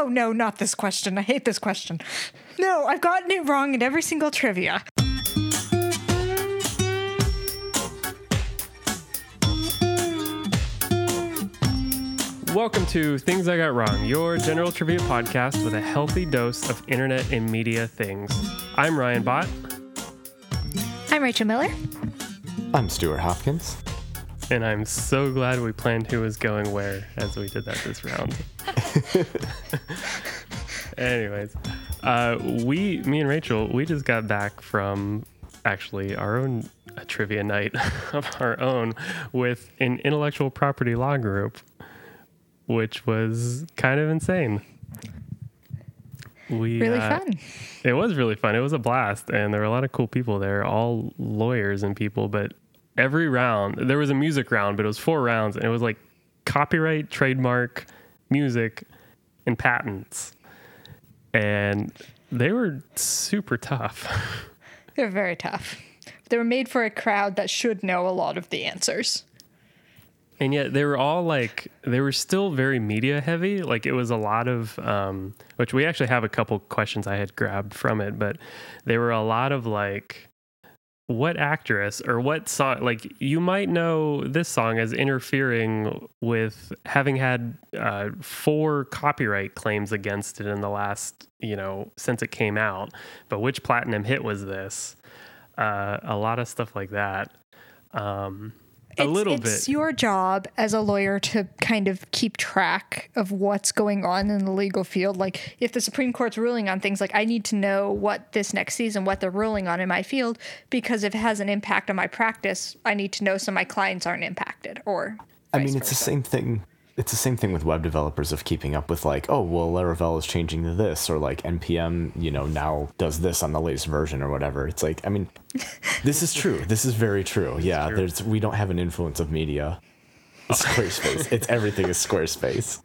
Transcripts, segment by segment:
Oh no, not this question. I hate this question. No, I've gotten it wrong in every single trivia. Welcome to Things I Got Wrong, your general trivia podcast with a healthy dose of internet and media things. I'm Ryan Bott. I'm Rachel Miller. I'm Stuart Hopkins. And I'm so glad we planned who was going where as we did that this round. Anyways, uh, we, me and Rachel, we just got back from actually our own a trivia night of our own with an intellectual property law group, which was kind of insane. We Really uh, fun. It was really fun. It was a blast, and there were a lot of cool people there, all lawyers and people. But every round, there was a music round, but it was four rounds, and it was like copyright, trademark, music, and patents, and they were super tough. They're very tough. They were made for a crowd that should know a lot of the answers. and yet they were all like they were still very media heavy like it was a lot of um, which we actually have a couple questions i had grabbed from it but they were a lot of like what actress or what song like you might know this song as interfering with having had uh, four copyright claims against it in the last you know since it came out. But which platinum hit was this? Uh, a lot of stuff like that. Um, a It's- little it's bit your job as a lawyer to kind of keep track of what's going on in the legal field. Like if the Supreme Court's ruling on things, like I need to know what this next season, what they're ruling on in my field, because if it has an impact on my practice, I need to know so my clients aren't impacted. Or I mean, it's the same thing. It's the same thing with web developers of keeping up with like, oh, well, Laravel is changing to this, or like npm, you know, now does this on the latest version or whatever. It's like, I mean, this is true. This is very true. Yeah, true. there's we don't have an influence of media. Squarespace. it's everything is Squarespace.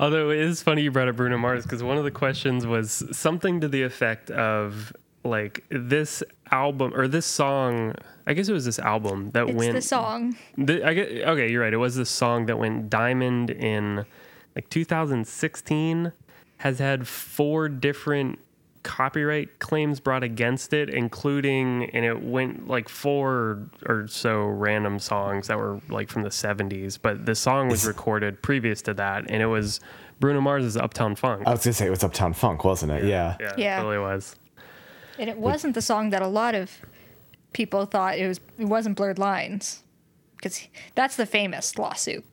Although it is funny you brought up Bruno Mars because one of the questions was something to the effect of like this album or this song. I guess it was this album that went It's went. the song. The, I get, okay, you're right. It was this song that went diamond in like 2016. Has had four different copyright claims brought against it, including, and it went like four or so random songs that were like from the 70s. But the song was recorded previous to that, and it was Bruno Mars's Uptown Funk. I was gonna say it was Uptown Funk, wasn't it? Yeah. yeah, Yeah. it totally was. And it wasn't the song that a lot of people thought it was. It wasn't Blurred Lines, because that's the famous lawsuit.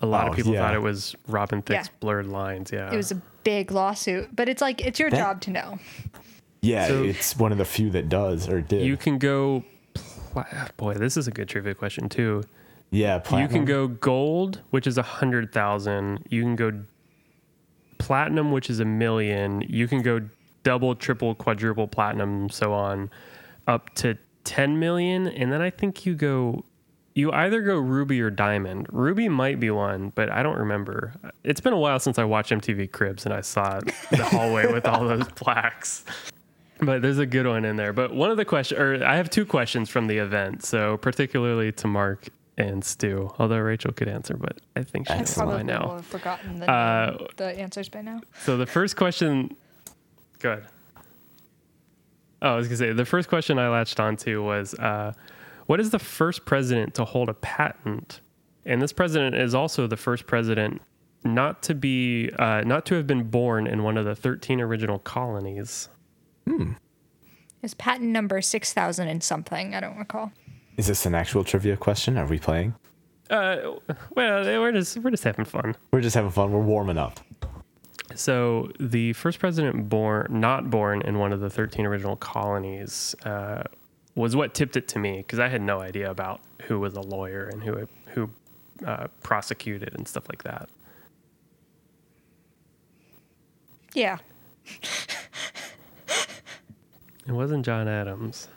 A lot Oh, of people yeah. thought it was Robin Thicke's Yeah. Blurred Lines. Yeah, It was a big lawsuit, but it's like it's your That- job to know. Yeah, So- it's one of the few that does or did. you can go. Pla- boy, this is a good trivia question too. yeah, You can go gold, which is a hundred thousand. You can go platinum, which is a million. You can go double, triple, quadruple platinum, so on, up to ten million. And then I think you go, you either go ruby or diamond. Ruby might be one, but I don't remember. It's been a while since I watched MTV Cribs and I saw the hallway with all those plaques. But there's a good one in there. But one of the questions, or I have two questions from the event. So particularly to Mark and Stu, although Rachel could answer, but I think she knows Probably by now. have forgotten the, Uh, the answers by now. So the first question, go ahead. Oh, I was gonna say the first question I latched onto was, uh, what is the first president to hold a patent? And this president is also the first president not to be, uh, not to have been born in one of the thirteen original colonies. It's patent number six thousand and something. I don't recall. Is this an actual trivia question? Are we playing? Uh, well, we're just we're just having fun. We're just having fun. We're warming up. So the first president born, not born in one of the 13 original colonies, uh, was what tipped it to me because I had no idea about who was a lawyer and who who uh, prosecuted and stuff like that. Yeah, It wasn't John Adams.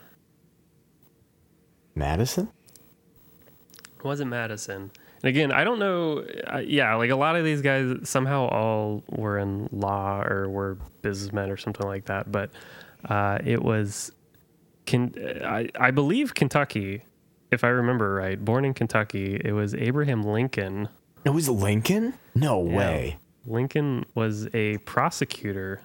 Madison? It wasn't Madison. And again, I don't know. Uh, yeah, like a lot of these guys somehow all were in law or were businessmen or something like that. But uh, it was, can I, I believe Kentucky, if I remember right, born in Kentucky. It was Abraham Lincoln. It was Lincoln? No way. Lincoln was a prosecutor.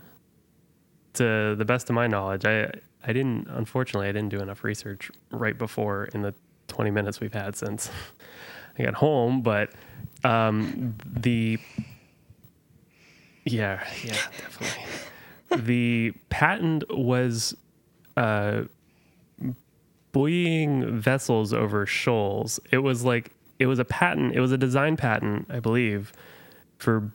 To the best of my knowledge, I I didn't unfortunately I didn't do enough research right before in the 20 minutes we've had since I got home, but um, the yeah yeah definitely the patent was uh, buoying vessels over shoals. It was like it was a patent. It was a design patent, I believe, for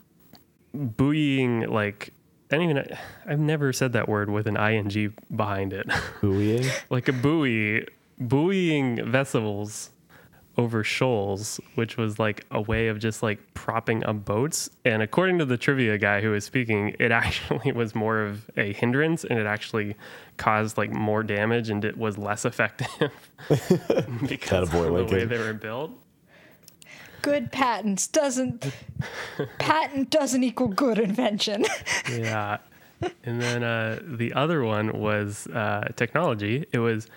buoying like I don't even. I've never said that word with an ing behind it. Buoying? like a buoy, buoying vessels over shoals, which was like a way of just like propping up boats. And according to the trivia guy who was speaking, it actually was more of a hindrance and it actually caused like more damage and it was less effective because Attaboy, of the way they were built. Good patents doesn't patent doesn't equal good invention. yeah. And then uh, the other one was uh, technology. It was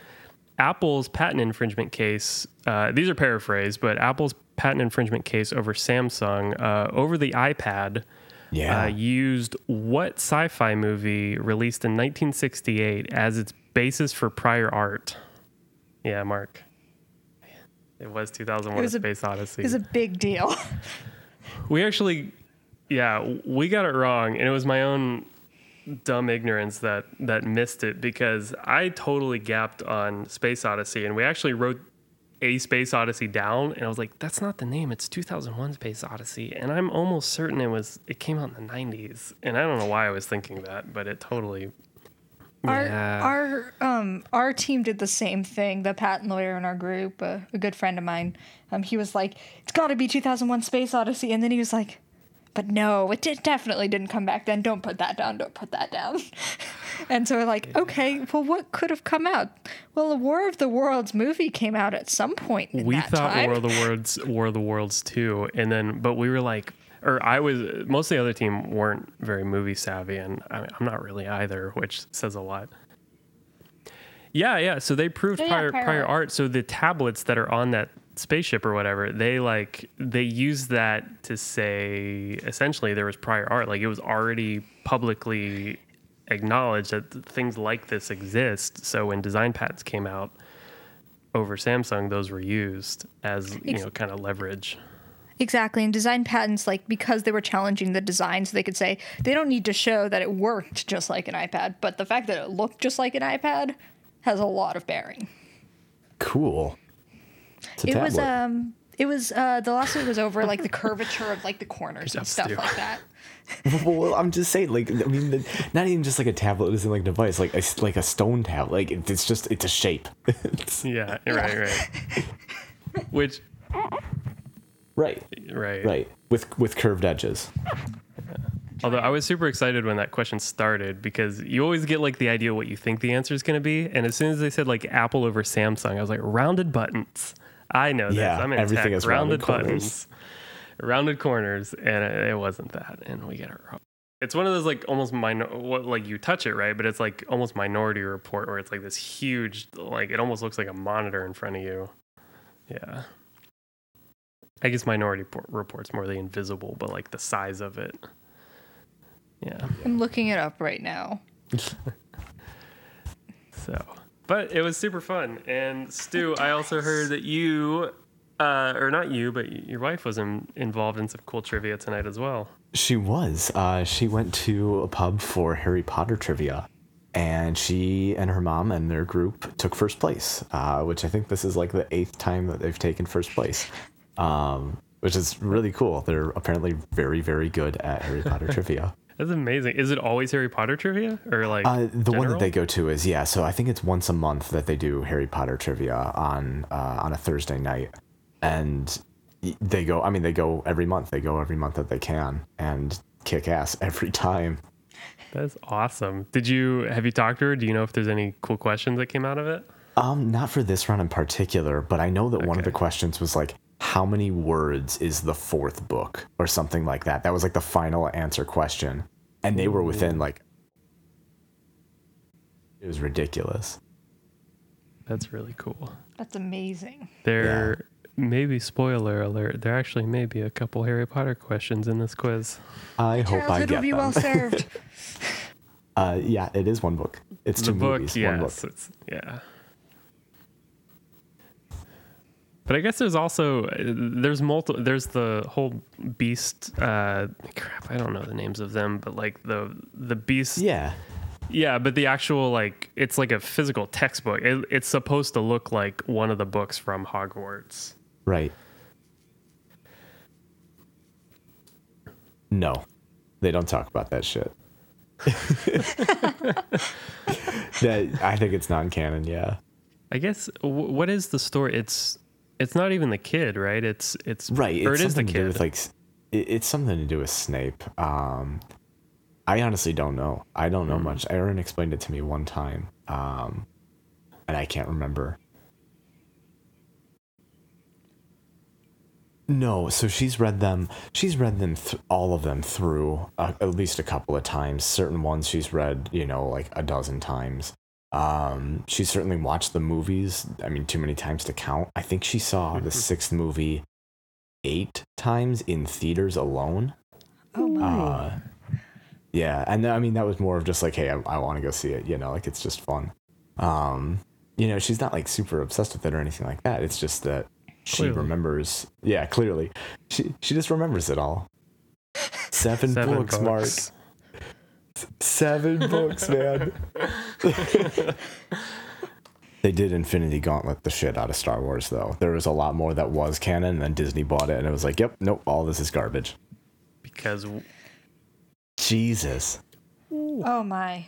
Apple's patent infringement case. Uh, these are paraphrased, but Apple's patent infringement case over Samsung uh, over the iPad Yeah. uh, used what sci fi movie released in 1968 as its basis for prior art? Yeah, Mark. It was 2001 It was A a- Space Odyssey. It was a big deal. We actually, yeah, we got it wrong, and it was my own dumb ignorance that that missed it because I totally gapped on Space Odyssey, and we actually wrote a Space Odyssey down, and I was like, "That's not the name. It's 2001 Space Odyssey," and I'm almost certain it was. It came out in the 90s, and I don't know why I was thinking that, but it totally. Our Yeah. our um our team did the same thing. The patent lawyer in our group, uh, a good friend of mine, um, he was like, "It's got to be 2001: Space Odyssey," and then he was like, "But no, it did, definitely didn't come back then. Don't put that down. Don't put that down." and so we're like, "Okay, well, what could have come out? Well, a War of the Worlds movie came out at some point in we that thought time. War of the Worlds, War of the Worlds too, and then but we were like, or I was most of the other team weren't very movie savvy, and I I'm not really either, which says a lot. Yeah, yeah. So they proved Yeah, yeah, prior prior prior art. art. So the tablets that are on that spaceship or whatever, they like they use that to say essentially there was prior art. Like it was already publicly acknowledged that things like this exist. So when design patents came out over Samsung, those were used as you know kind of leverage. Exactly. And design patents, like because they were challenging the design, so they could say they don't need to show that it worked just like an iPad, but the fact that it looked just like an iPad has a lot of bearing. cool. It's a it was um it was uh the lawsuit was over like the curvature of like the corners and stuff like that. well, I'm just saying, like, I mean, the, not even just like a tablet isn't like a device, like a, s- like a stone tablet. Like, it's just, it's a shape. It's- Yeah, right, right. Which right, right. right. With with curved edges. Although I was super excited when that question started because you always get like the idea what you think the answer is going to be, and as soon as they said like Apple over Samsung, I was like rounded buttons. I know that. Yeah. I'm in everything tech. is rounded buttons, rounded corners, and it, it wasn't that, and we get it wrong. It's one of those like almost minor, what like you touch it right, but it's like almost Minority Report where it's like this huge, like it almost looks like a monitor in front of you. Yeah. I guess Minority Por- Report's more the invisible, but like the size of it. Yeah. I'm looking it up right now. But it was super fun. And Stu, I also heard that you, uh, or not you, but your wife was in, involved in some cool trivia tonight as well. She was. Uh, she went to a pub for Harry Potter trivia, and she and her mom and their group took first place, uh, which I think this is like the eighth time that they've taken first place, um, which is really cool. They're apparently very, very good at Harry Potter trivia. That's amazing. Is it always Harry Potter trivia or like Uh, the one that they go to is yeah. So I think it's once a month that they do Harry Potter trivia on uh, on a Thursday night, and they go. I mean, they go every month. They go every month that they can and kick ass every time. That's awesome. Did you have you talked to her? Do you know if there's any cool questions that came out of it? Um, not for this run in particular, but I know that one of the questions was like, "How many words is the fourth book?" or something like that. That was like the final answer question, and they were within like. It was ridiculous. That's really cool. That's amazing. They're maybe spoiler alert. There actually may be a couple Harry Potter questions in this quiz. I hope I Childhood will get be them. well served. uh, yeah, it is one book. It's the two book, movies. yes, One book. it's yeah. But I guess there's also uh, there's multiple there's the whole beast uh crap I don't know the names of them but like the the beast Yeah. Yeah, but the actual like it's like a physical textbook. It, it's supposed to look like one of the books from Hogwarts. Right. No, they don't talk about that shit. that I think it's non-canon. Yeah. I guess w- what is the story? It's it's not even the kid, right? It's it's Right. or It's it is the something to do kid. with like it, it's something to do with Snape. Um, I honestly don't know. I don't Hmm. know much. Aaron explained it to me one time, um, and I can't remember. No, so she's read them. She's read them, th- all of them through uh, at least a couple of times. Certain ones she's read, you know, like a dozen times. Um, she certainly watched the movies. I mean, too many times to count. I think she saw the sixth movie eight times in theaters alone. Oh my. Uh, yeah, and I mean that was more of just like, hey, I, I want to go see it. You know, like it's just fun. Um, you know, she's not like super obsessed with it or anything like that. It's just that she Clearly. remembers. Yeah, clearly, she she just remembers it all. Seven, Seven books, Mark. Books. Seven books, man. they did Infinity Gauntlet the shit out of Star Wars, though. There was a lot more that was canon, and then Disney bought it, and it was like, yep, nope, all this is garbage. because w- Jesus. Oh my.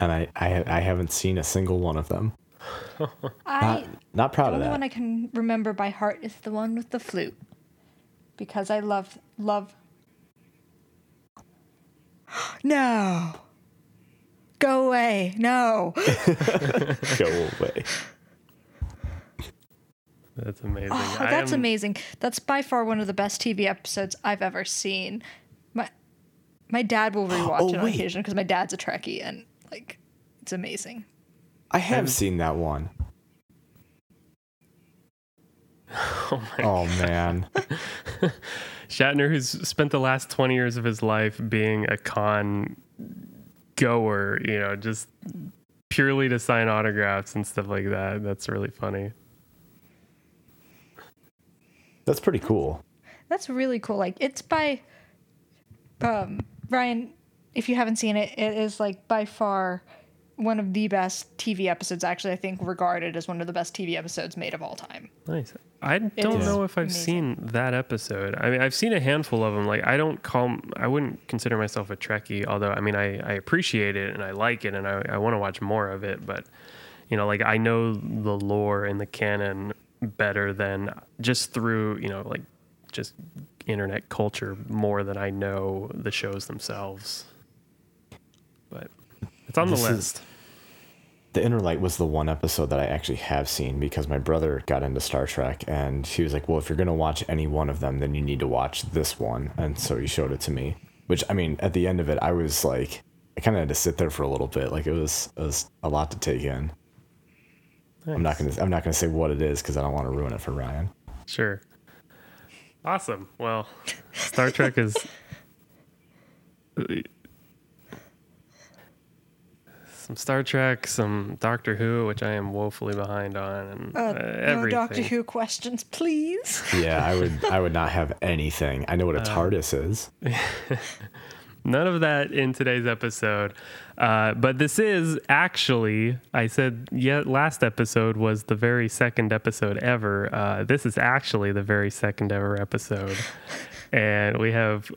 And I, I, I haven't seen a single one of them. I Not, not the proud of only that. one I can remember by heart is the one with the flute. Because I love love No. Go away. No. Go away. that's amazing. Oh, I that's am- amazing. That's by far one of the best TV episodes I've ever seen. My my dad will oh, rewatch Oh, it on wait. occasion because my dad's a Trekkie and like it's amazing. I have I'm- seen that one. Oh my Oh, man. Shatner, who's spent the last 20 years of his life being a con goer, you know, just purely to sign autographs and stuff like that. That's really funny. That's pretty cool. That's really cool. Like it's by um Ryan, if you haven't seen it, it is like by far one of the best TV episodes actually I think regarded as one of the best TV episodes made of all time. Nice. I don't know if I've amazing. seen that episode. I mean, I've seen a handful of them. Like, I don't call, I wouldn't consider myself a Trekkie, although, I mean, I, I appreciate it and I like it and I, I want to watch more of it. But, you know, like, I know the lore and the canon better than just through, you know, like, just internet culture more than I know the shows themselves. But it's on This the is- list. The Inner Light was the one episode that I actually have seen because my brother got into Star Trek and he was like, Well, if you're going to watch any one of them, then you need to watch this one. And so he showed it to me, which I mean, at the end of it, I was like, I kind of had to sit there for a little bit. Like it was, it was a lot to take in. I'm not going to, I'm not going to say what it is because I don't want to ruin it for Ryan. Sure. Awesome. Well, Star Trek is some Star Trek, some Doctor Who, which I am woefully behind on, and uh, Uh, no. Doctor Who questions, please. Yeah, I would, I would not have anything. I know what a TARDIS is. None of that in today's episode. Uh, but this is actually, I said, yeah, last episode was the very second episode ever. Uh, this is actually the very second ever episode. and we have,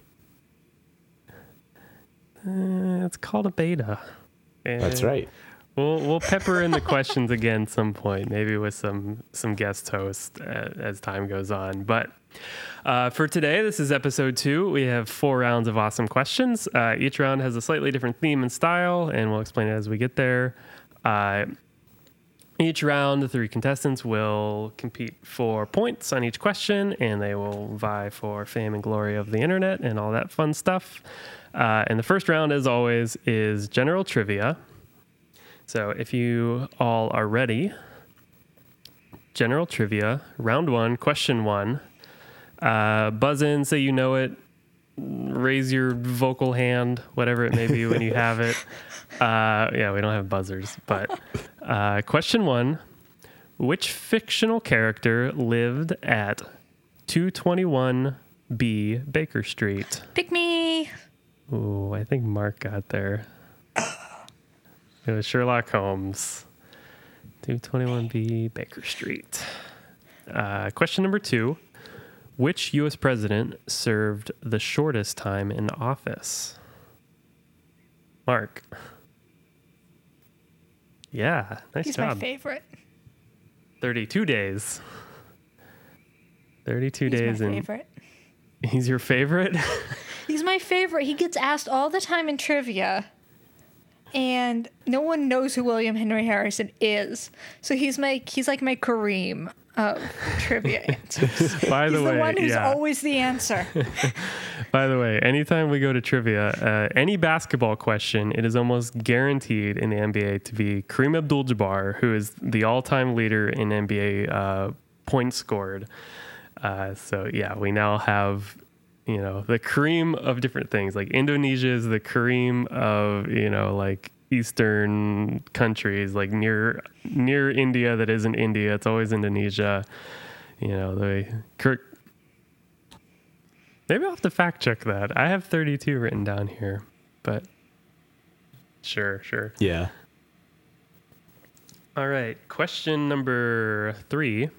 uh, it's called a beta. That's right. We'll we'll pepper in the questions again some point, maybe with some some guest hosts uh, as time goes on. But uh, for today, this is episode two. We have four rounds of awesome questions. Uh, each round has a slightly different theme and style, and we'll explain it as we get there. Each round, the three contestants will compete for points on each question, and they will vie for fame and glory of the internet and all that fun stuff. Uh, and the first round, as always, is general trivia. So if you all are ready, general trivia. Round one, question one. Uh, buzz in, say you know it. Raise your vocal hand, whatever it may be when you have it. Uh, yeah, we don't have buzzers, but uh, question one: Which fictional character lived at 221B Baker Street? Pick me. Ooh, I think Mark got there. It was Sherlock Holmes. 221B Baker Street. Uh, question number two Which U.S. president served the shortest time in office? Mark. Yeah, nice He's my favorite. 32 days. 32 He's days my favorite. he's your favorite? He's my favorite. He gets asked all the time in trivia. And no one knows who William Henry Harrison is. So he's my he's like my Kareem of trivia answers. By the He's the the, way, one who's yeah. always the answer. By the way, anytime we go to trivia, uh, any basketball question, it is almost guaranteed in the NBA to be Kareem Abdul-Jabbar, who is the all-time leader in NBA uh, points scored. Uh, so yeah, we now have you know the Kareem of different things. Like Indonesia is the Kareem of you know like Eastern countries, like near near India that isn't India. It's always Indonesia. You know the Kirk. Maybe I'll have to fact check that. I have 32 written down here, but sure, sure. Yeah. All right. Question number three.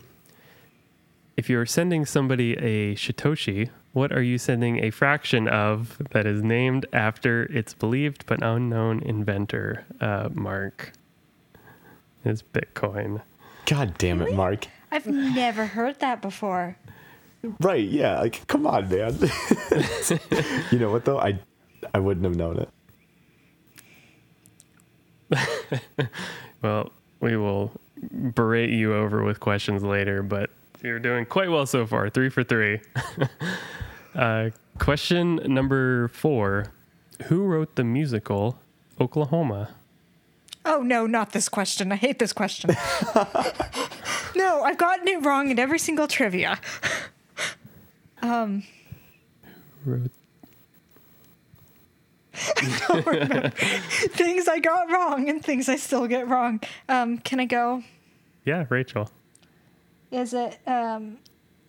If you're sending somebody a Satoshi, what are you sending a fraction of that is named after its believed but unknown inventor, uh, Mark? Is Bitcoin. God damn it, Mark. I've never heard that before. Right, yeah. Like, come on, man. you know what though? I I wouldn't have known it. Well, we will berate you over with questions later, but you're doing quite well so far. Three for three. uh, question number four Who wrote the musical Oklahoma? Oh no, not this question. I hate this question. no, I've gotten it wrong in every single trivia. Wrote things I got wrong and things I still get wrong. Um, can I go? yeah, Rachel. Is it um,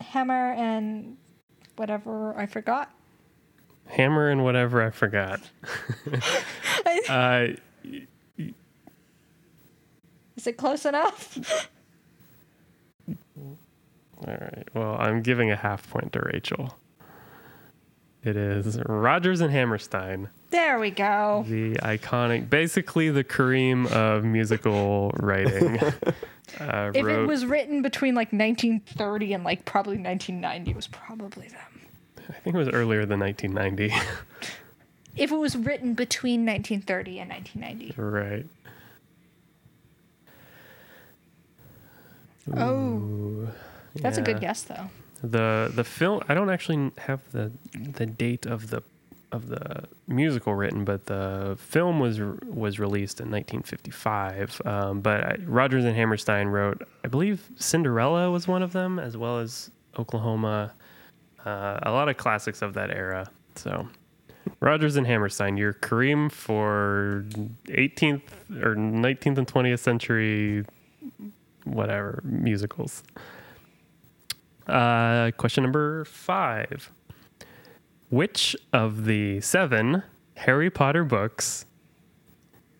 Hammer and whatever I forgot? Hammer and whatever I forgot. uh, Is it close enough? all right. Well, I'm giving a half point to Rachel. It is Rodgers and Hammerstein. There we go. The iconic, basically the Kareem of musical writing. Uh, If it was written between like 1930 and like probably 1990, it was probably them. I think it was earlier than 1990. If it was written between 1930 and 1990. right. Oh, that's a good guess though. The the film I don't actually have the the date of the of the musical written, but the film was was released in 1955. Um, but I, Rodgers and Hammerstein wrote, I believe Cinderella was one of them, as well as Oklahoma. Uh, a lot of classics of that era. So Rodgers and Hammerstein, your Kareem for 18th or 19th and 20th century, whatever musicals. Uh, question number five. Which of the seven Harry Potter books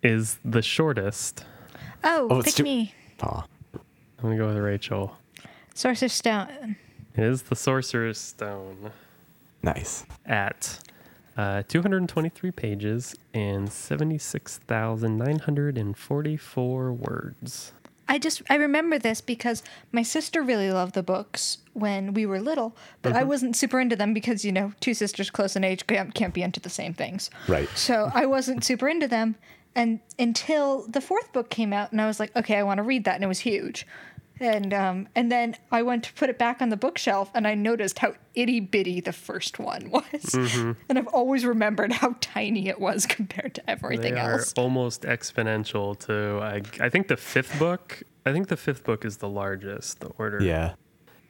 is the shortest? Oh, Oh, pick too- me. Aw. I'm going to go with Rachel. Sorcerer's Stone. It is the Sorcerer's Stone Nice. at uh, 223 pages and 76,944 words. I just I remember this because my sister really loved the books when we were little, but I mm-hmm. wasn't super into them because you know two sisters close in age can't, can't be into the same things. Right. So I wasn't super into them, and until the fourth book came out, and I was like, okay, I want to read that, and it was huge. And um, and then I went to put it back on the bookshelf, and I noticed how itty bitty the first one was, and I've always remembered how tiny it was compared to everything they are almost exponential to, I, I think the fifth book I think the fifth book is the largest, the order. Yeah.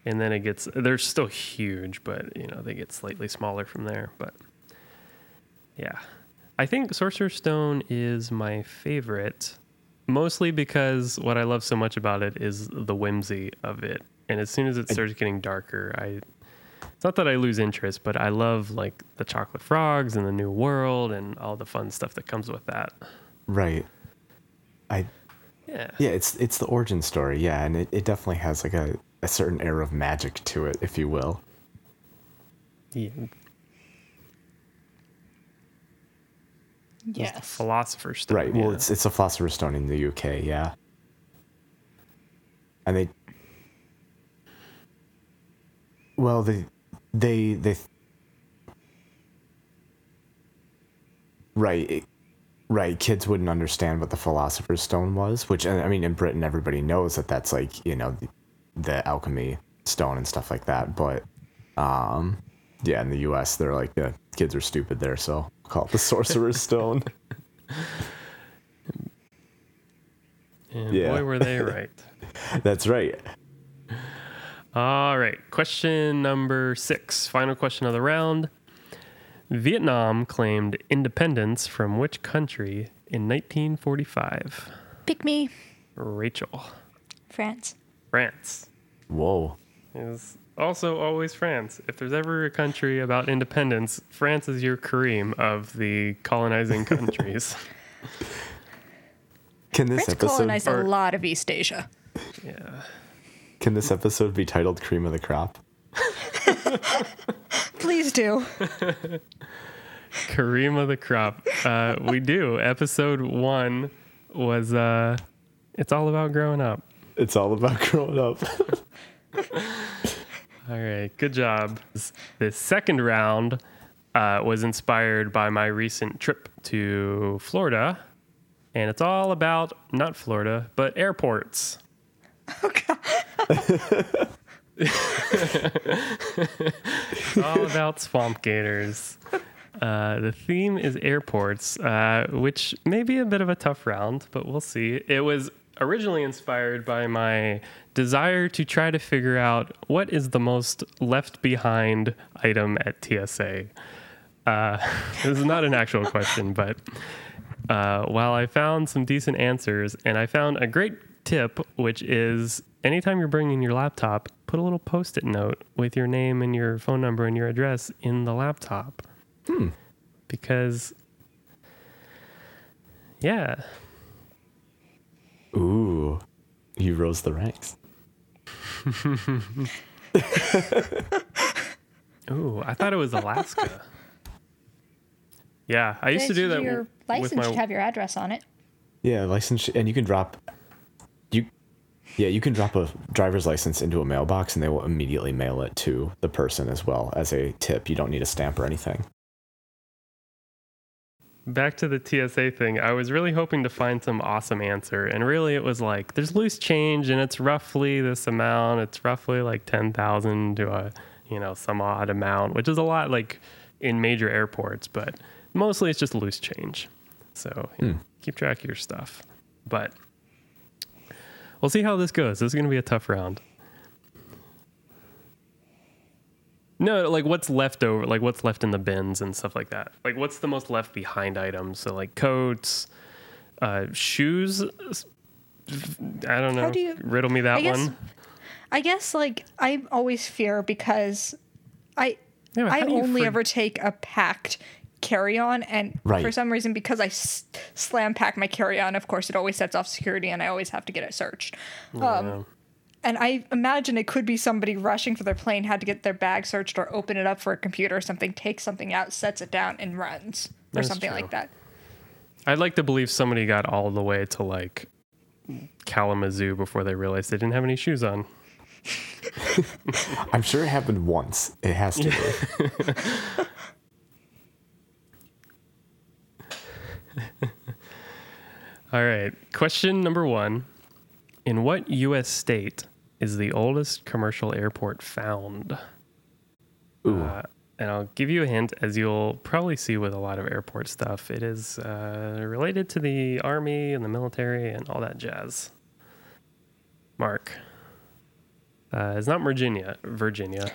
And then it gets they're still huge, but you know, they get slightly smaller from there. But yeah. I think Sorcerer's Stone is my favorite. Mostly because what I love so much about it is the whimsy of it. And as soon as it starts getting darker, I it's not that I lose interest, but I love like the chocolate frogs and the new world and all the fun stuff that comes with that. Right. I Yeah. yeah, it's it's the origin story, yeah, and it, it definitely has like a, a certain air of magic to it, if you will. Yeah. Yes. Philosopher's Stone. Right. Well, yeah. it's it's a philosopher's stone in the UK, yeah. And they, well, they, they, they, right, it- right. Kids wouldn't understand what the philosopher's stone was, which I mean, in Britain, everybody knows that that's like you know, the, the alchemy stone and stuff like that. But, um, yeah, in the U.S., they're like the kids are stupid there, so call it the sorcerer's stone. and yeah. boy, were they right. That's right. All right. Question number six. Final question of the round. Vietnam claimed independence from which country in 1945? Pick me, Rachel. France. France Whoa. is also always France. If there's ever a country about independence, France is your Kareem of the colonizing countries. Can this France episode colonized or- a lot of East Asia. yeah. can this episode be titled "Cream of the Crop"? Please do. Kareem of the crop. Uh, we do. Episode one was uh, it's all about growing up. It's all about growing up. All right, good job. The second round uh, was inspired by my recent trip to Florida, and it's all about not Florida, but airports. it's all about swamp gators. Uh, the theme is airports, uh, which may be a bit of a tough round, but we'll see. It was originally inspired by my desire to try to figure out what is the most left behind item at TSA. Uh, this is not an actual question, but uh, while I found some decent answers, and I found a great tip, which is anytime you're bringing your laptop, put a little post it note with your name and your phone number and your address in the laptop. Because, yeah, you rose the ranks. Ooh, I thought it was Alaska. yeah, I used to do that Your w- license with my. should have your address on it. Yeah, license, and you can drop. You, yeah, you can drop a driver's license into a mailbox, and they will immediately mail it to the person as well as a tip. You don't need a stamp or anything. Back to the TSA thing, I was really hoping to find some awesome answer. And really, it was like, there's loose change and it's roughly this amount. It's roughly like 10,000 to a, you know, some odd amount, which is a lot like in major airports, but mostly it's just loose change. So you know, hmm. keep track of your stuff. But we'll see how this goes. This is going to be a tough round. No, like what's left over, like what's left in the bins and stuff like that. Like what's the most left behind items? So like coats, uh, shoes. I don't know. do you- Riddle me that I guess- one. I guess like I always fear because I Yeah, I how do you only for- ever take a packed carry on and for some reason because I s- slam pack my carry on of course it always sets off security and I always have to get it searched. Um, Yeah. And I imagine it could be somebody rushing for their plane had to get their bag searched or open it up for a computer or something, takes something out, sets it down and runs or That's something true. like that. I'd like to believe somebody got all the way to like Kalamazoo before they realized they didn't have any shoes on. I'm sure it happened once. It has to be. All right. Question number one In what U.S. state is the oldest commercial airport found? Ooh. Uh, and I'll give you a hint, as you'll probably see with a lot of airport stuff. It is uh, related to the army and the military and all that jazz. Mark. Uh, it's not Virginia. Virginia.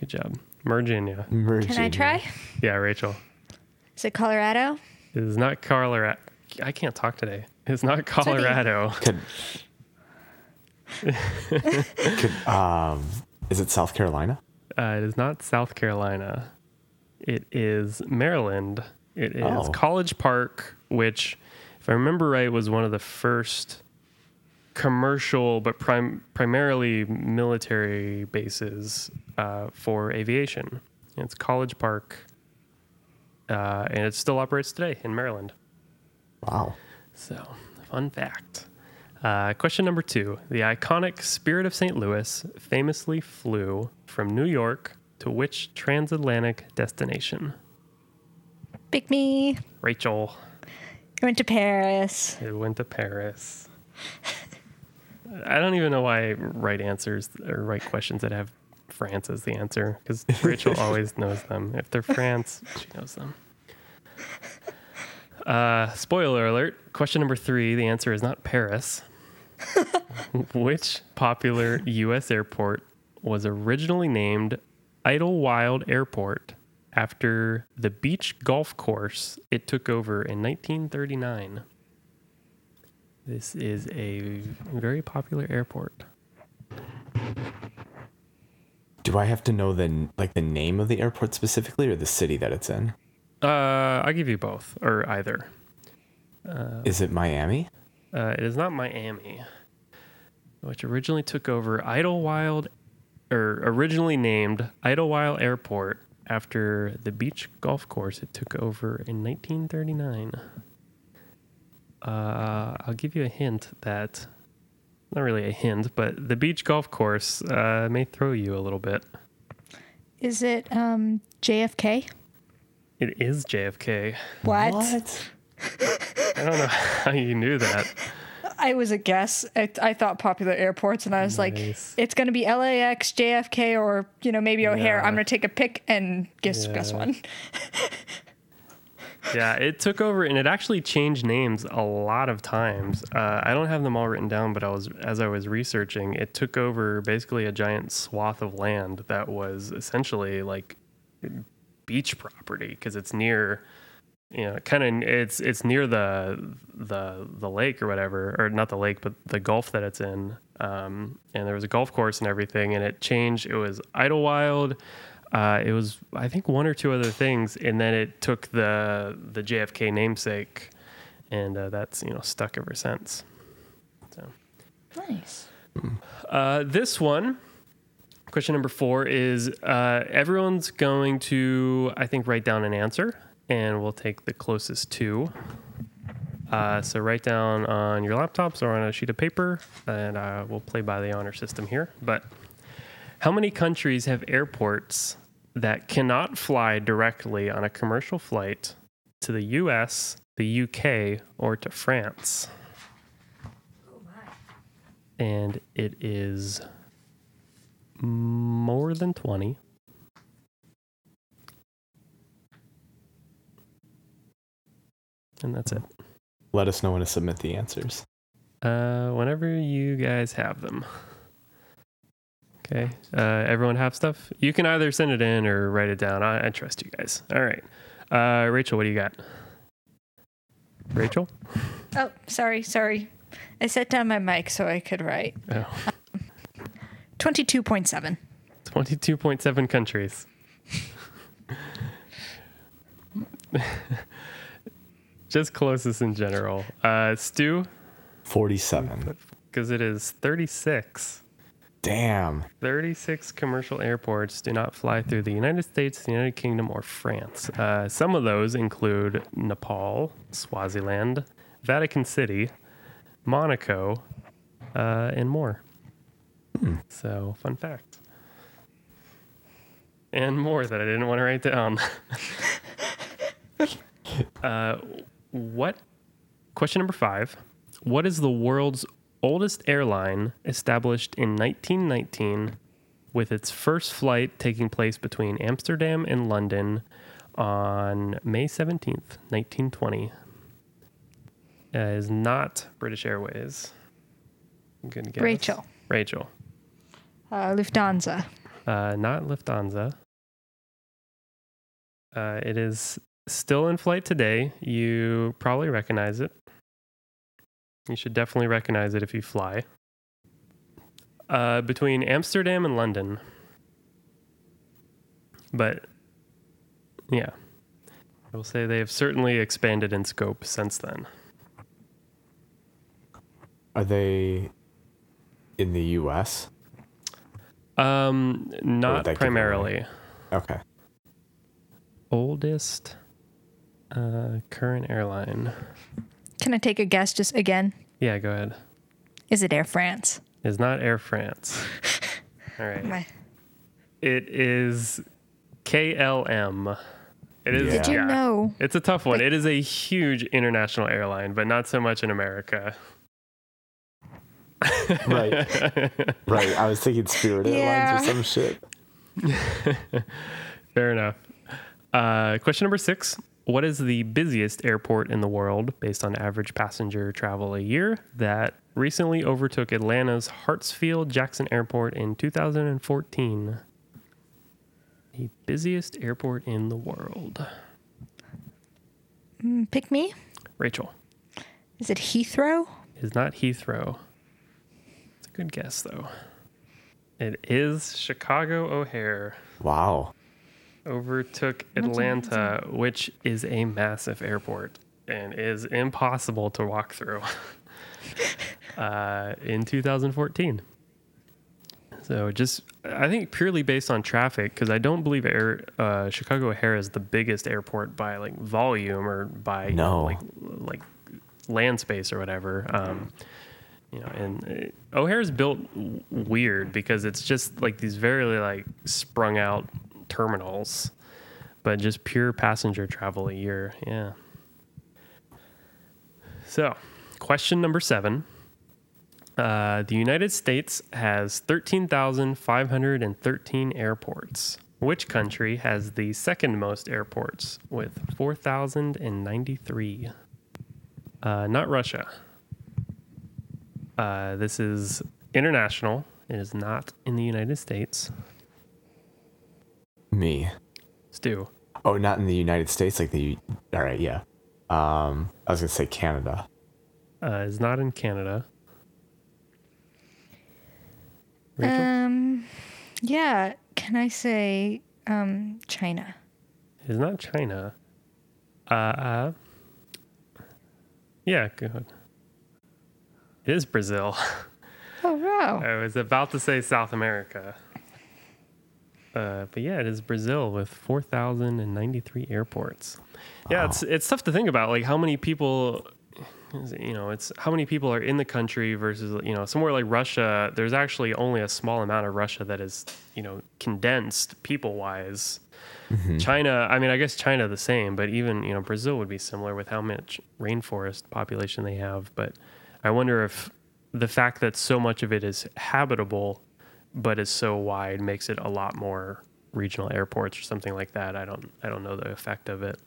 Good job. Virginia. Virginia. Can I try? Yeah, Rachel. Is it Colorado? It is not Colorado. I can't talk today. It's not Colorado. Could, could um, is it South Carolina? Uh, it is not South Carolina. It is Maryland. It is Oh. College Park, which, if I remember right, was one of the first commercial but prim- primarily military bases uh, for aviation. It's College Park, uh, and it still operates today in Maryland. Wow. So, fun fact. Uh, question number two. The iconic Spirit of St. Louis famously flew from New York to which transatlantic destination? Pick me. Rachel. I went to Paris. It went to Paris. I don't even know why I write answers or write questions that have France as the answer because Rachel always knows them. If they're France, she knows them. Uh, spoiler alert. Question number three. The answer is not Paris. Which popular U.S. airport was originally named Idlewild Airport after the beach golf course it took over in 1939? This is a very popular airport. Do I have to know the like the name of the airport specifically or the city that it's in? Uh, I'll give you both or either. Is it Miami? Uh, it is not Miami, which originally took over Idlewild, or originally named Idlewild Airport after the beach golf course it took over in 1939. Uh, I'll give you a hint that, not really a hint, but the beach golf course uh, may throw you a little bit. Is it um, JFK? It is JFK. What? I don't know how you knew that. I was a guess. I, I thought popular airports, and I was like, it's going to be LAX, JFK, or you know maybe O'Hare. Yeah. I'm going to take a pick and guess guess one. Yeah, it took over and it actually changed names a lot of times. Uh, I don't have them all written down, but I was as I was researching, it took over basically a giant swath of land that was essentially like beach property because it's near, you know, kind of it's it's near the the the lake or whatever, or not the lake, but the gulf that it's in. Um, and there was a golf course and everything, and it changed. It was Idlewild. Uh, it was, I think, one or two other things, and then it took the the JFK namesake, and uh, that's you know stuck ever since. So Nice. uh, this one, question number four is uh, everyone's going to I think write down an answer, and we'll take the closest two. Uh, so write down on your laptops or on a sheet of paper, and uh, we'll play by the honor system here. But how many countries have airports that cannot fly directly on a commercial flight to the US, the UK, or to France? And it is more than 20. And that's it. Let us know when to submit the answers. Uh, whenever you guys have them. Okay. Uh, everyone have stuff? You can either send it in or write it down. I, I trust you guys. All right. Uh, Rachel, what do you got? Rachel? Oh, sorry, sorry. I set down my mic so I could write. Oh, 22.7. 22.7 countries. Just closest in general. Uh, Stu, 47. because it is 36. Damn. 36 commercial airports do not fly through the United States, the United Kingdom, or France. Uh, some of those include Nepal, Swaziland, Vatican City, Monaco, uh, and more. So, fun fact. And more that I didn't want to write down. uh, what? Question number five. What is the world's oldest airline established in 1919 with its first flight taking place between Amsterdam and London on May 17th, 1920? Uh, is not British Airways. Good guess. Rachel. Rachel. Uh, Lufthansa. Uh, not Lufthansa. Uh, it is still in flight today. You probably recognize it. You should definitely recognize it if you fly. Uh, between Amsterdam and London. But yeah, I will say they have certainly expanded in scope since then. Are they in the U.S.? Um, not that give it primarily. Okay. Oldest uh, current airline. Can I take a guess just again? Yeah, go ahead. Is it Air France? Is not Air France. All right. My- It is KLM. It is. Did you know? It's a tough one. It is a huge international airline, but not so much in America. Right. right. I was thinking Spirit Airlines or some shit. Fair enough. Uh, question number six. What is the busiest airport in the world based on average passenger travel a year that recently overtook Atlanta's Hartsfield Jackson Airport in 2014? The busiest airport in the world. Mm, Pick me. Rachel. Is it Heathrow? is not Heathrow. It's a good guess, though. It is Chicago O'Hare. Wow. Overtook Atlanta, which is a massive airport and is impossible to walk through uh, in 2014. So just, I think purely based on traffic, because I don't believe air, uh, Chicago O'Hare is the biggest airport by like volume or by No. like like land space or whatever. Um, you know, and uh, O'Hare's built w- weird because it's just like these very like sprung out terminals, but just pure passenger travel a year. Yeah. So, question number seven. Uh, the United States has 13,513 airports. Which country has the second most airports with 4,093? Uh, not Russia. Uh, this is international. It is not in the United States. Me. Stu. Oh, not in the United States, like the. All right, yeah. Um, I was gonna say Canada. Uh, is not in Canada. Rachel? Um, yeah. Can I say um, China? It is not China. Uh, uh, yeah, good. It is Brazil. Oh wow. I was about to say South America. Uh, but yeah, it is Brazil with 4,093 airports. Yeah, it's it's tough to think about like how many people you know, it's how many people are in the country versus you know, somewhere like Russia, there's actually only a small amount of Russia that is, you know, condensed people-wise. China, I mean, I guess China the same, but even, you know, Brazil would be similar with how much rainforest population they have, but I wonder if the fact that so much of it is habitable but is so wide makes it a lot more regional airports or something like that. I don't I don't know the effect of it.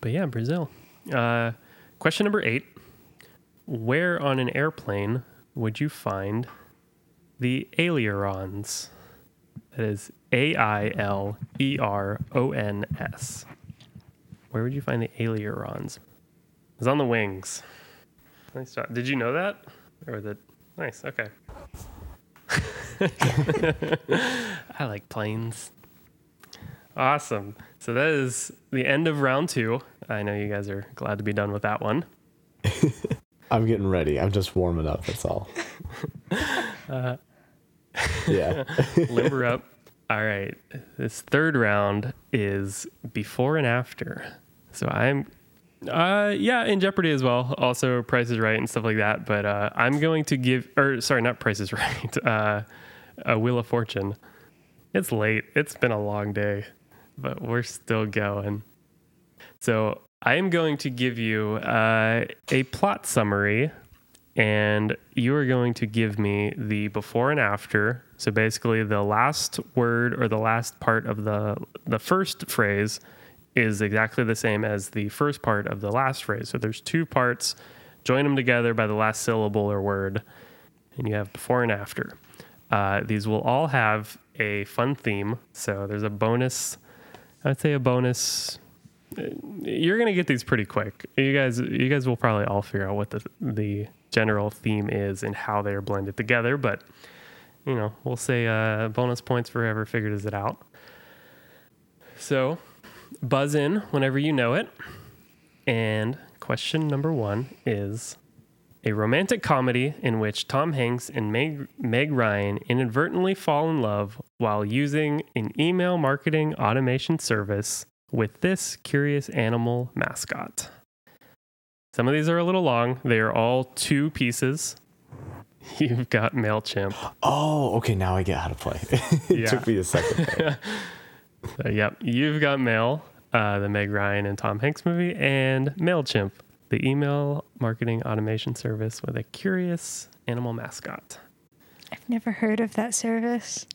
But yeah, Brazil. Uh, question number eight: Where on an airplane would you find the ailerons? That is A I L E R O N S. Where would you find the ailerons? It's on the wings. Nice job. Did you know that? Or that? Nice. Okay. I like planes. Awesome. So that is the end of round two. I know you guys are glad to be done with that one. I'm getting ready. I'm just warming up. That's all. Uh, yeah. Limber up. All right. This third round is before and after. So I'm, uh, yeah, in Jeopardy as well. Also, Price is Right and stuff like that. But uh, I'm going to give, or sorry, not Price is Right. Uh, a Wheel of Fortune. It's late. It's been a long day, but we're still going. So I am going to give you uh, a plot summary, and you are going to give me the before and after. So basically, the last word or the last part of the the first phrase is exactly the same as the first part of the last phrase. So there's two parts. Join them together by the last syllable or word, and you have before and after. Uh, these will all have a fun theme. So there's a bonus. I'd say a bonus. You're gonna get these pretty quick. You guys, you guys will probably all figure out what the the general theme is and how they are blended together. But you know, we'll say uh, bonus points for whoever figures it out. So buzz in whenever you know it. And question number one is a romantic comedy in which Tom Hanks and Meg, Meg Ryan inadvertently fall in love while using an email marketing automation service with this curious animal mascot. Some of these are a little long. They are all two pieces. You've got MailChimp. Oh, okay. Now I get how to play. it Yeah. took me a second. Uh, yep. You've got Mail, uh, the Meg Ryan and Tom Hanks movie, and MailChimp, the email marketing automation service with a curious animal mascot. I've never heard of that service.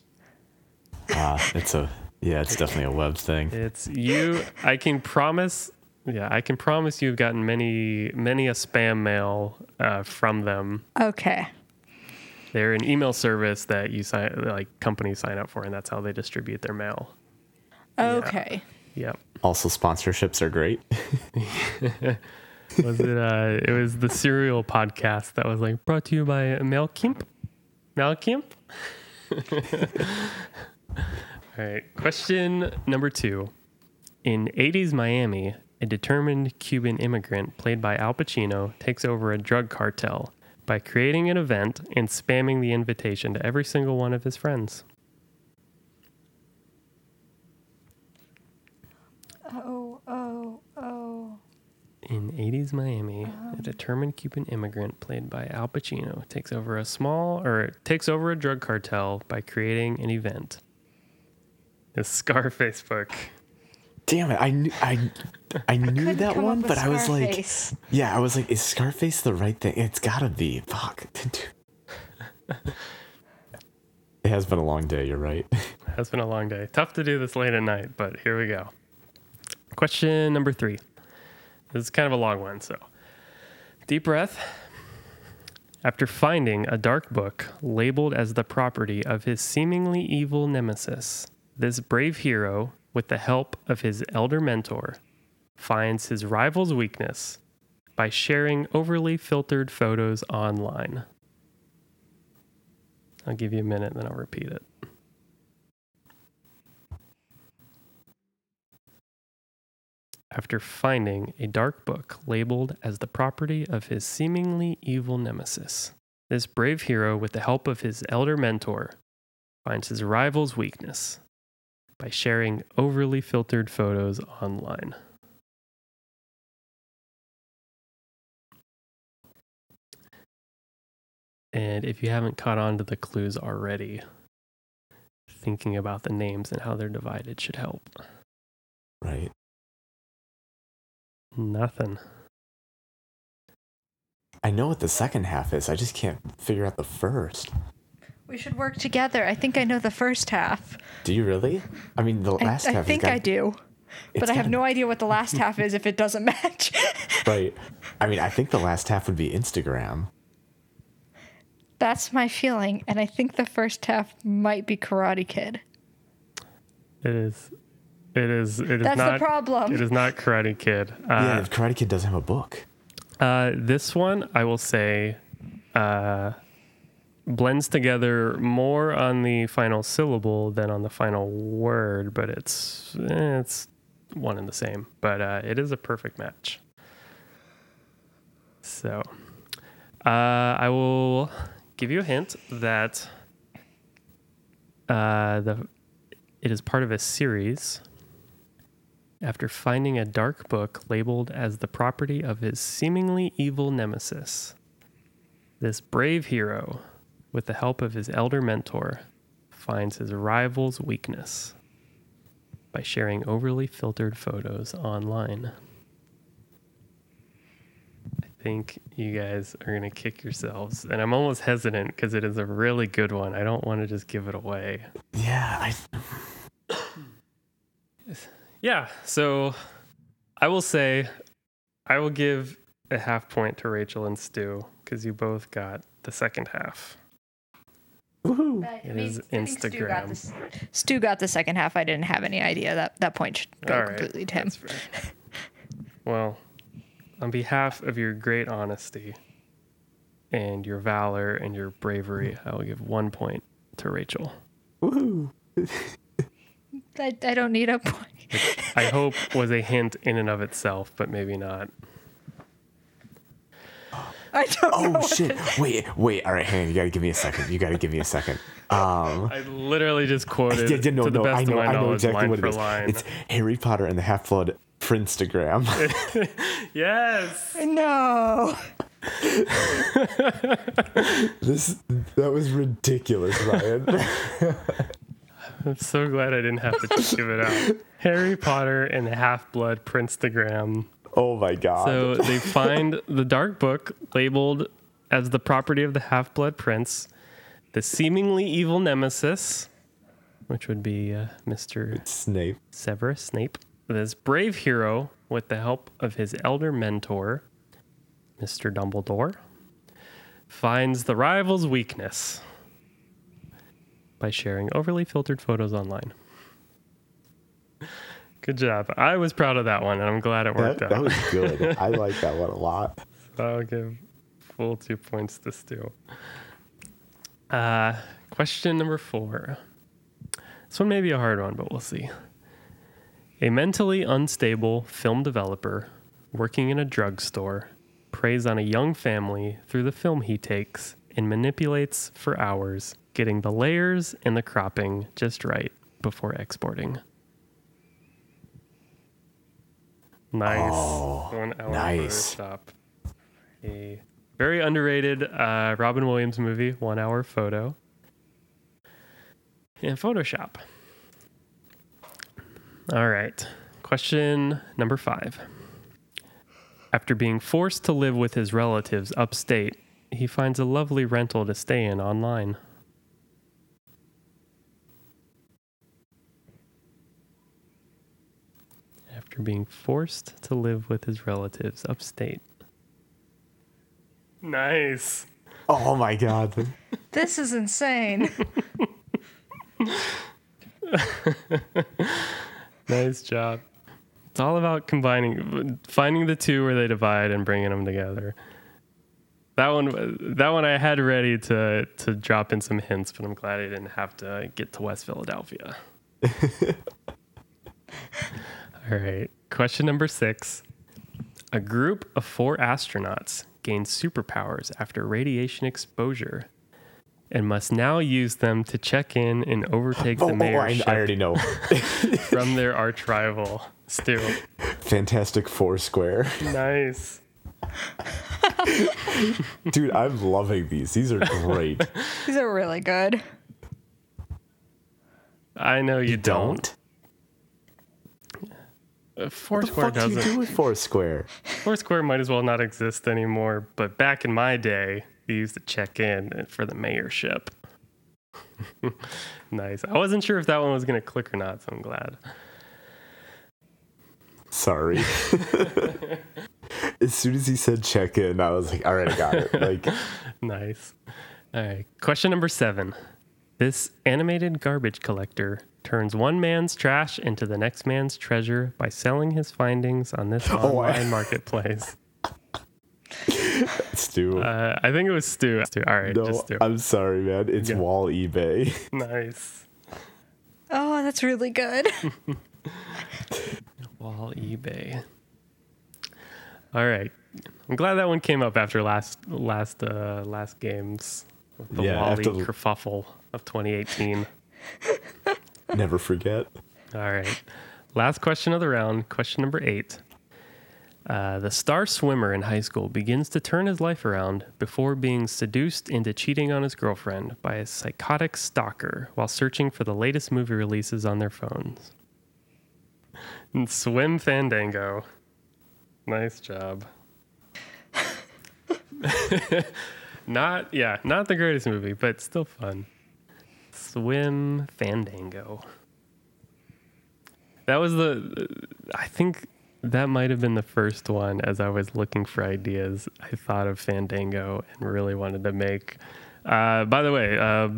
Ah, it's a yeah. It's definitely a web thing. It's you. I can promise. Yeah, I can promise you've gotten many, many a spam mail uh, from them. Okay. They're an email service that you sign, like companies sign up for, and that's how they distribute their mail. Okay. Yep. Also, sponsorships are great. was it uh it was the serial podcast that was like brought to you by MailKimp MailKimp all right question number two. In 80s miami a determined cuban immigrant played by al pacino takes over a drug cartel by creating an event and spamming the invitation to every single one of his friends. Oh, oh, oh. In 80s Miami, a oh. determined Cuban immigrant played by Al Pacino takes over a small or takes over a drug cartel by creating an event. The Scarface book. Damn it! I knew I I knew Couldn't that one, but I was like, Scarface. yeah, I was like, is Scarface the right thing? It's gotta be. Fuck. it has been a long day. You're right. it has been a long day. Tough to do this late at night, but here we go. Question number three. This is kind of a long one, so deep breath. After finding a dark book labeled as the property of his seemingly evil nemesis, this brave hero, with the help of his elder mentor, finds his rival's weakness by sharing overly filtered photos online. I'll give you a minute, then I'll repeat it. After finding a dark book labeled as the property of his seemingly evil nemesis. This brave hero, with the help of his elder mentor, finds his rival's weakness by sharing overly filtered photos online. And if you haven't caught on to the clues already, thinking about the names and how they're divided should help. right. Nothing. I know what the second half is. I just can't figure out the first. We should work together. I think I know the first half. Do you really? I mean, the I, last I half. think got, I do. But I have gotta- no idea what the last half is if it doesn't match. Right. I mean, I think the last half would be Instagram. That's my feeling. And I think the first half might be Karate Kid. It is. It is. It is That's the not. problem. It is not Karate Kid. yeah, Uh, if Karate Kid doesn't have a book. uh, this one, I will say, uh, blends together more on the final syllable than on the final word, but it's eh, it's one and the same. But uh, it is a perfect match. So, uh, I will give you a hint that uh, the it is part of a series. After finding a dark book labeled as the property of his seemingly evil nemesis, this brave hero, with the help of his elder mentor, finds his rival's weakness by sharing overly filtered photos online. I think you guys are going to kick yourselves, and I'm almost hesitant because it is a really good one. I don't want to just give it away. Yeah, I. Yeah, so I will say I will give a half point to Rachel and Stu because you both got the second half. Woohoo! It is Instagram. Stu got, the, Stu got the second half. I didn't have any idea. That that point should go All right, completely to him. Well, on behalf of your great honesty and your valor and your bravery, I will give one point to Rachel. Woohoo! I, I don't need a point. I hope was a hint in and of itself, but maybe not. I don't know. Oh shit! Wait, wait. All right, hang on. You gotta give me a second. You gotta give me a second. Um, I literally just quoted yeah, yeah, no, to the no. best I know. of my I know knowledge, exactly line what it is. line. It's Harry Potter and the Half Blood Princegram. yes. No. this that was ridiculous, Ryan. I'm so glad I didn't have to give it out. Harry Potter and the Half Blood Princegram. oh my god. So they find the dark book labeled as the property of the Half Blood Prince, the seemingly evil nemesis, which would be uh, Mr. Snape. Severus Snape, this brave hero, with the help of his elder mentor, Mr. Dumbledore, finds the rival's weakness by sharing overly filtered photos online. Good job. I was proud of that one, and I'm glad it worked that out. That was good. I like that one a lot. I'll give full two points to Stu. Uh, question number four. This one may be a hard one, but we'll see. A mentally unstable film developer working in a drugstore preys on a young family through the film he takes and manipulates for hours, getting the layers and the cropping just right before exporting. Nice. Oh, One hour nice. Photoshop. A very underrated uh, Robin Williams movie, one hour photo. In Photoshop. All right. Question number five. After being forced to live with his relatives upstate, he finds a lovely rental to stay in online. After being forced to live with his relatives upstate. Nice. Oh my god. This is insane. Nice job. It's all about combining, finding the two where they divide and bringing them together. That one, that one, I had ready to to drop in some hints, but I'm glad I didn't have to get to West Philadelphia. all right, question number six: A group of four astronauts gain superpowers after radiation exposure. And must now use them to check in and overtake Oh, the oh, I, I already know. from their arch rival, Stu. Fantastic Four Square. Nice. Dude, I'm loving these. These are great. These are really good. I know you, don't. Don't? Uh, What Foursquare the fuck do you doesn't. do with Foursquare? Foursquare might as well not exist anymore. But back in my day, they used to check in for the mayorship. nice. I wasn't sure if that one was gonna click or not, so I'm glad. Sorry. as soon as he said check in, I was like, all right, I got it. Like, Nice. All right. Question number seven. This animated garbage collector turns one man's trash into the next man's treasure by selling his findings on this I- online marketplace. Stu. Uh, I think it was Stu. Stu. All right, no, just Stu. I'm sorry, man. It's Yeah. Wall eBay. nice. Oh, that's really good. Wall eBay. All right. I'm glad that one came up after last last uh last games with the Yeah, Wally after kerfuffle of 2018. Never forget. All right. Last question of the round. Question number eight. Uh, the star swimmer in high school begins to turn his life around before being seduced into cheating on his girlfriend by a psychotic stalker while searching for the latest movie releases on their phones. And Swim Fandango. Nice job. not, yeah, not the greatest movie, but still fun. Swim Fandango. That was the. I think that might have been the first one as I was looking for ideas. I thought of Fandango and really wanted to make Uh, by the way, uh,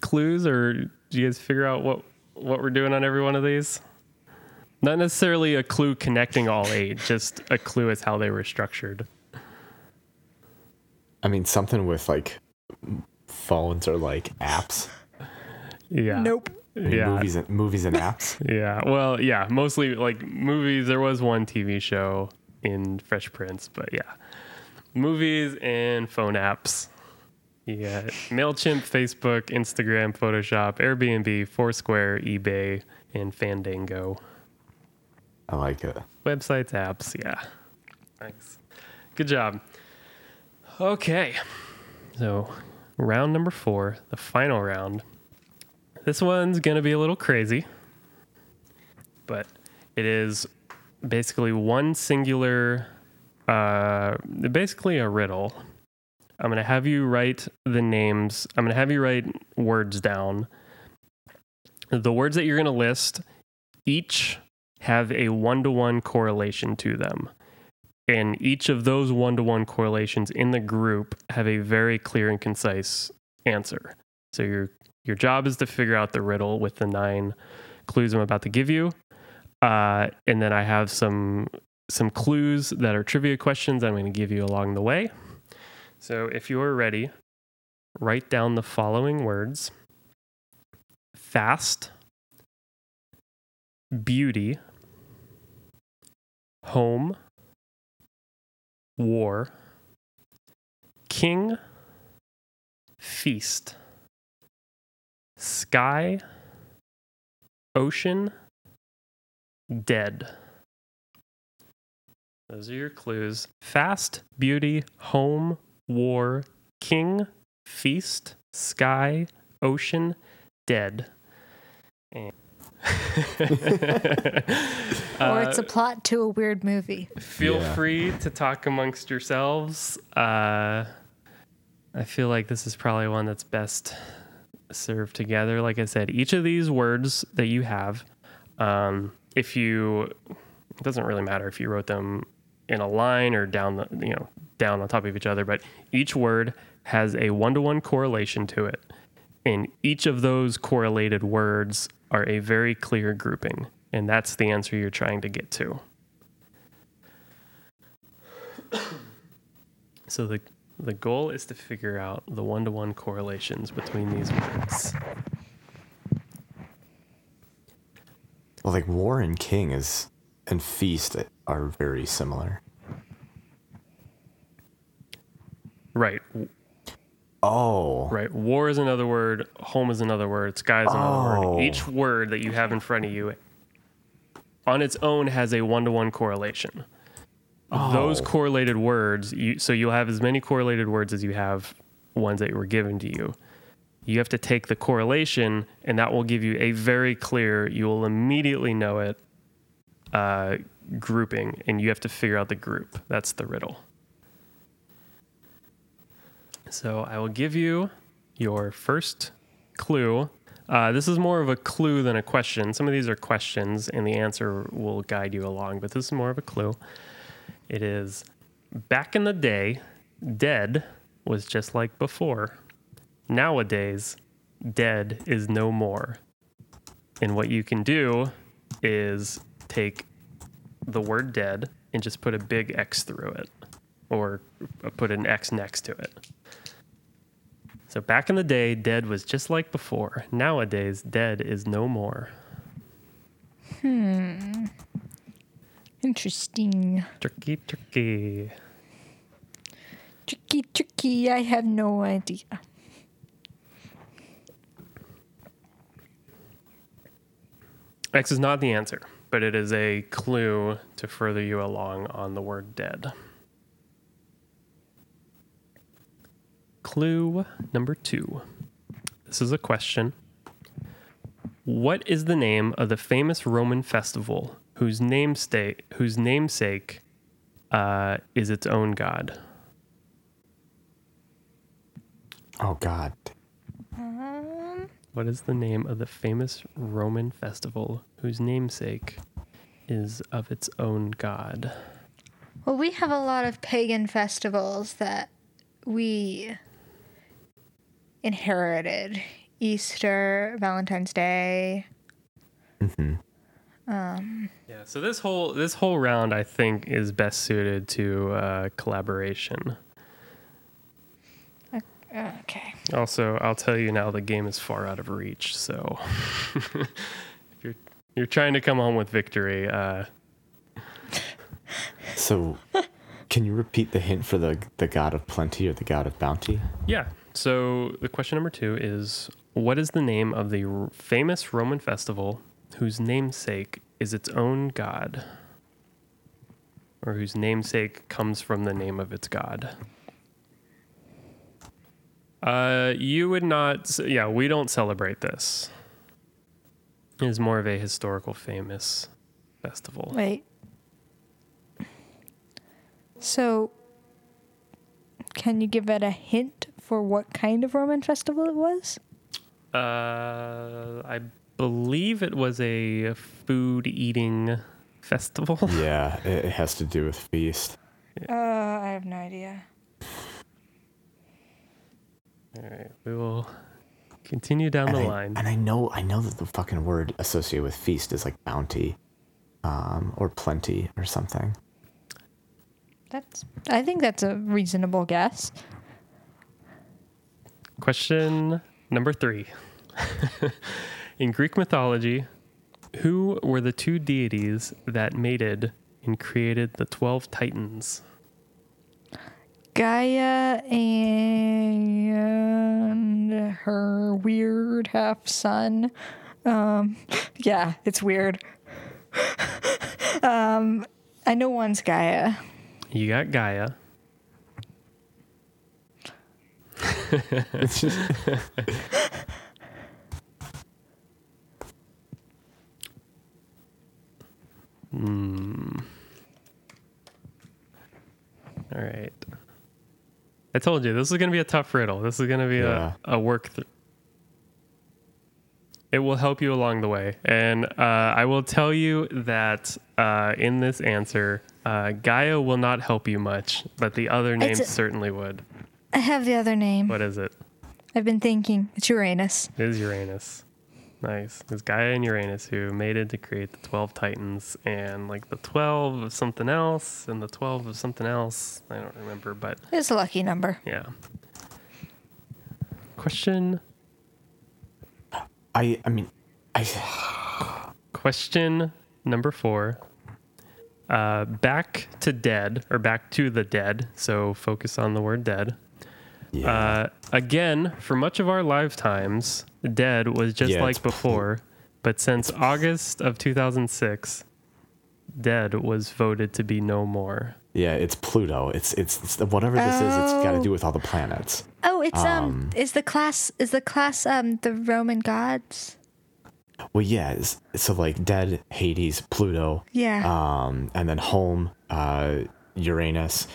clues or do you guys figure out what what we're doing on every one of these? Not necessarily a clue connecting all eight, just a clue as how they were structured. I mean, something with like phones or like apps. Yeah. Nope. Yeah. Movies and movies and apps. Yeah. Well, yeah, mostly like movies. There was one TV show in Fresh Prince, but yeah. Movies and phone apps. Yeah. MailChimp, Facebook, Instagram, Photoshop, Airbnb, Foursquare, eBay, and Fandango. I like it. Websites, apps. Yeah. Thanks. Good job. Okay. So, round number four, the final round. This one's going to be a little crazy, but it is basically one singular, uh, basically a riddle. I'm going to have you write the names, I'm going to have you write words down. The words that you're going to list, each have a one to one correlation to them. And each of those one to one correlations in the group have a very clear and concise answer. So your your job is to figure out the riddle with the nine clues I'm about to give you. Uh, and then I have some some clues that are trivia questions I'm going to give you along the way. So if you're ready, write down the following words: fast, beauty, home, war, king, feast, sky, ocean, dead. Those are your clues. Fast, beauty, home, war, king, feast, sky, ocean, dead. And- or it's a Uh, plot to a weird movie. feel Yeah. free to talk amongst yourselves. Uh, I feel like this is probably one that's best served together. Like I said, each of these words that you have, um, if you, it doesn't really matter if you wrote them in a line or down the, you know, down on top of each other, but each word has a one to one correlation to it. And each of those correlated words are a very clear grouping. And that's the answer you're trying to get to. So the the goal is to figure out the one to one correlations between these words. Well, like war and king is and feast are very similar. Right, Oh, right. War is another word. Home is another word. Sky is another Oh. word. Each word that you have in front of you, on its own, has a one to one correlation. Those Oh. correlated words, you, so you'll have as many correlated words as you have ones that were given to you. You have to take the correlation, and that will give you a very clear, you will immediately know it, uh, grouping, and you have to figure out the group. That's the riddle. So I will give you your first clue. Uh, this is more of a clue than a question. Some of these are questions, and the answer will guide you along, but this is more of a clue. It is back in the day, dead was just like before. Nowadays, dead is no more. And what you can do is take the word dead and just put a big X through it, or put an X next to it. So back in the day, dead was just like before. Nowadays, dead is no more. Hmm. Interesting. Tricky, tricky. Tricky, tricky. I have no idea. X is not the answer, but it is a clue to further you along on the word dead. Clue number two. This is a question. What is the name of the famous Roman festival whose namesake, whose namesake uh, is its own god? oh God. What is the name of the famous Roman festival whose namesake is of its own god? Well, we have a lot of pagan festivals that we inherited. Easter, Valentine's Day. Yeah. So this whole this whole round, I think, is best suited to uh, collaboration. Okay. Also, I'll tell you now, the game is far out of reach. So if you're you're trying to come home with victory, uh, So, can you repeat the hint for the the god of plenty or the god of bounty? yeah. So the question number two is: What is the name of the r- famous Roman festival whose namesake is its own god, or whose namesake comes from the name of its god? Uh, you would not. Yeah, we don't celebrate this. It is more of a historical famous festival. Wait. So, can you give it a hint for what kind of Roman festival it was? Uh, I believe it was a food eating festival. Yeah, it, it has to do with feast. Uh, I have no idea. All right, we will continue down And the I, line. and I know I know that the fucking word associated with feast is like bounty, um, or plenty or something. That's. I think that's a reasonable guess. Question number three. In Greek mythology, who were the two deities that mated and created the 12 Titans? Gaia and her weird half son. Um, yeah, it's weird. um, I know one's Gaia. You got Gaia. Hmm. All right. I told you this is going to be a tough riddle. This is going to be Yeah. a, a work. Th- it will help you along the way. And uh, I will tell you that uh, in this answer, uh, Gaia will not help you much, but the other name a- certainly would. I have the other name. What is it? I've been thinking. It's Uranus. It is Uranus. Nice. This Gaia and Uranus who mated to create the 12 Titans and like the 12 of something else and the 12 of something else. I don't remember, but It's a lucky number. yeah. Question I I mean, I question number 4. Uh, back to dead or back to the dead. So focus on the word dead. Yeah. Uh, again, for much of our lifetimes, dead was just Yeah, like it's before, but since August of 2006, dead was voted to be no more. yeah, it's Pluto. It's it's, it's whatever this is. It's got to Oh. do with all the planets. Oh, it's um, Um, is the class is the class um the Roman gods? Well, yeah. So like dead, Hades, Pluto, Yeah. um, and then home, uh, Uranus,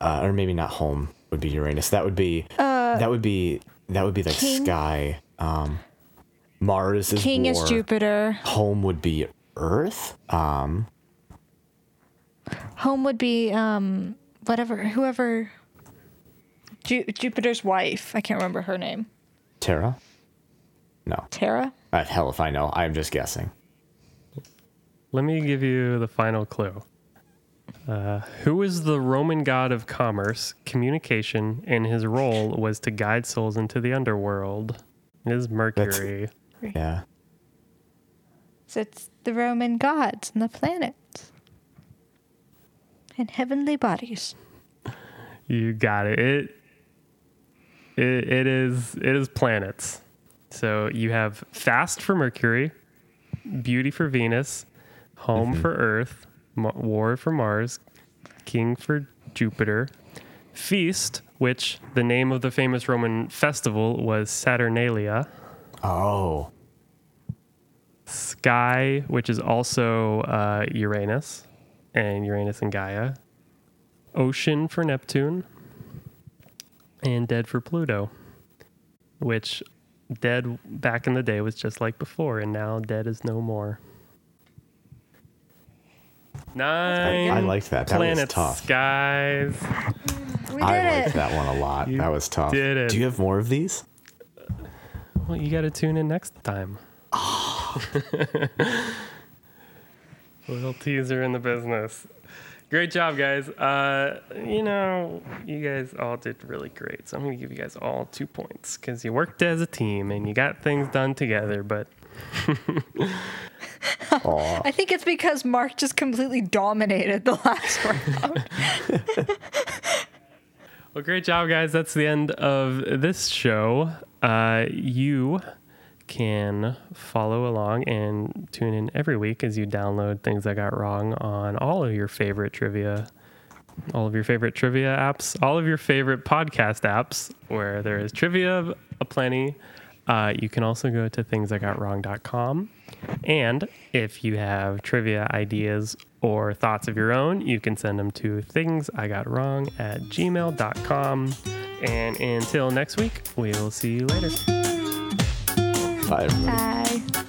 uh, or maybe not home would be Uranus. That would be that would be that would be like Uh, King- sky. Um, Mars is King is. Jupiter. Home would be Earth. Um, Home would be um whatever whoever Ju- Jupiter's wife. I can't remember her name. Terra. No, Terra. uh, hell if I know. I'm just guessing. Let me give you the final clue. Uh, who is the Roman god of commerce, communication, and his role was to guide souls into the underworld? It is Mercury. Yeah. So it's the Roman gods and the planets and heavenly bodies. You got it. It, it. it is it is planets. So you have fast for Mercury, beauty for Venus, home for Earth, Ma- war for Mars, king for Jupiter, feast, which the name of the famous Roman festival was Saturnalia, Oh. sky, which is also uh, Uranus, and Uranus and Gaia, ocean for Neptune, and dead for Pluto, which dead back in the day was just like before, and now dead is no more. Nine. I liked that. That was planets, tough. guys. We did I it. liked that one a lot. You that was tough. did it. Do you have more of these? Well, you got to tune in next time. Little teaser in the business. Great job, guys. Uh, you know, you guys all did really great. So I'm going to give you guys all two points because you worked as a team and you got things done together. But Aw. I think it's because Mark just completely dominated the last round. Well, great job, guys. That's the end of this show. Uh, you can follow along and tune in every week as you download things I got wrong on all of your favorite trivia, all of your favorite trivia apps, all of your favorite podcast apps where there is trivia aplenty. Uh, you can also go to thingsigotwrong.com. And if you have trivia ideas or thoughts of your own, you can send them to thingsIgotWrong at gmail.com. And until next week, we will see you later. Bye, everybody. Bye.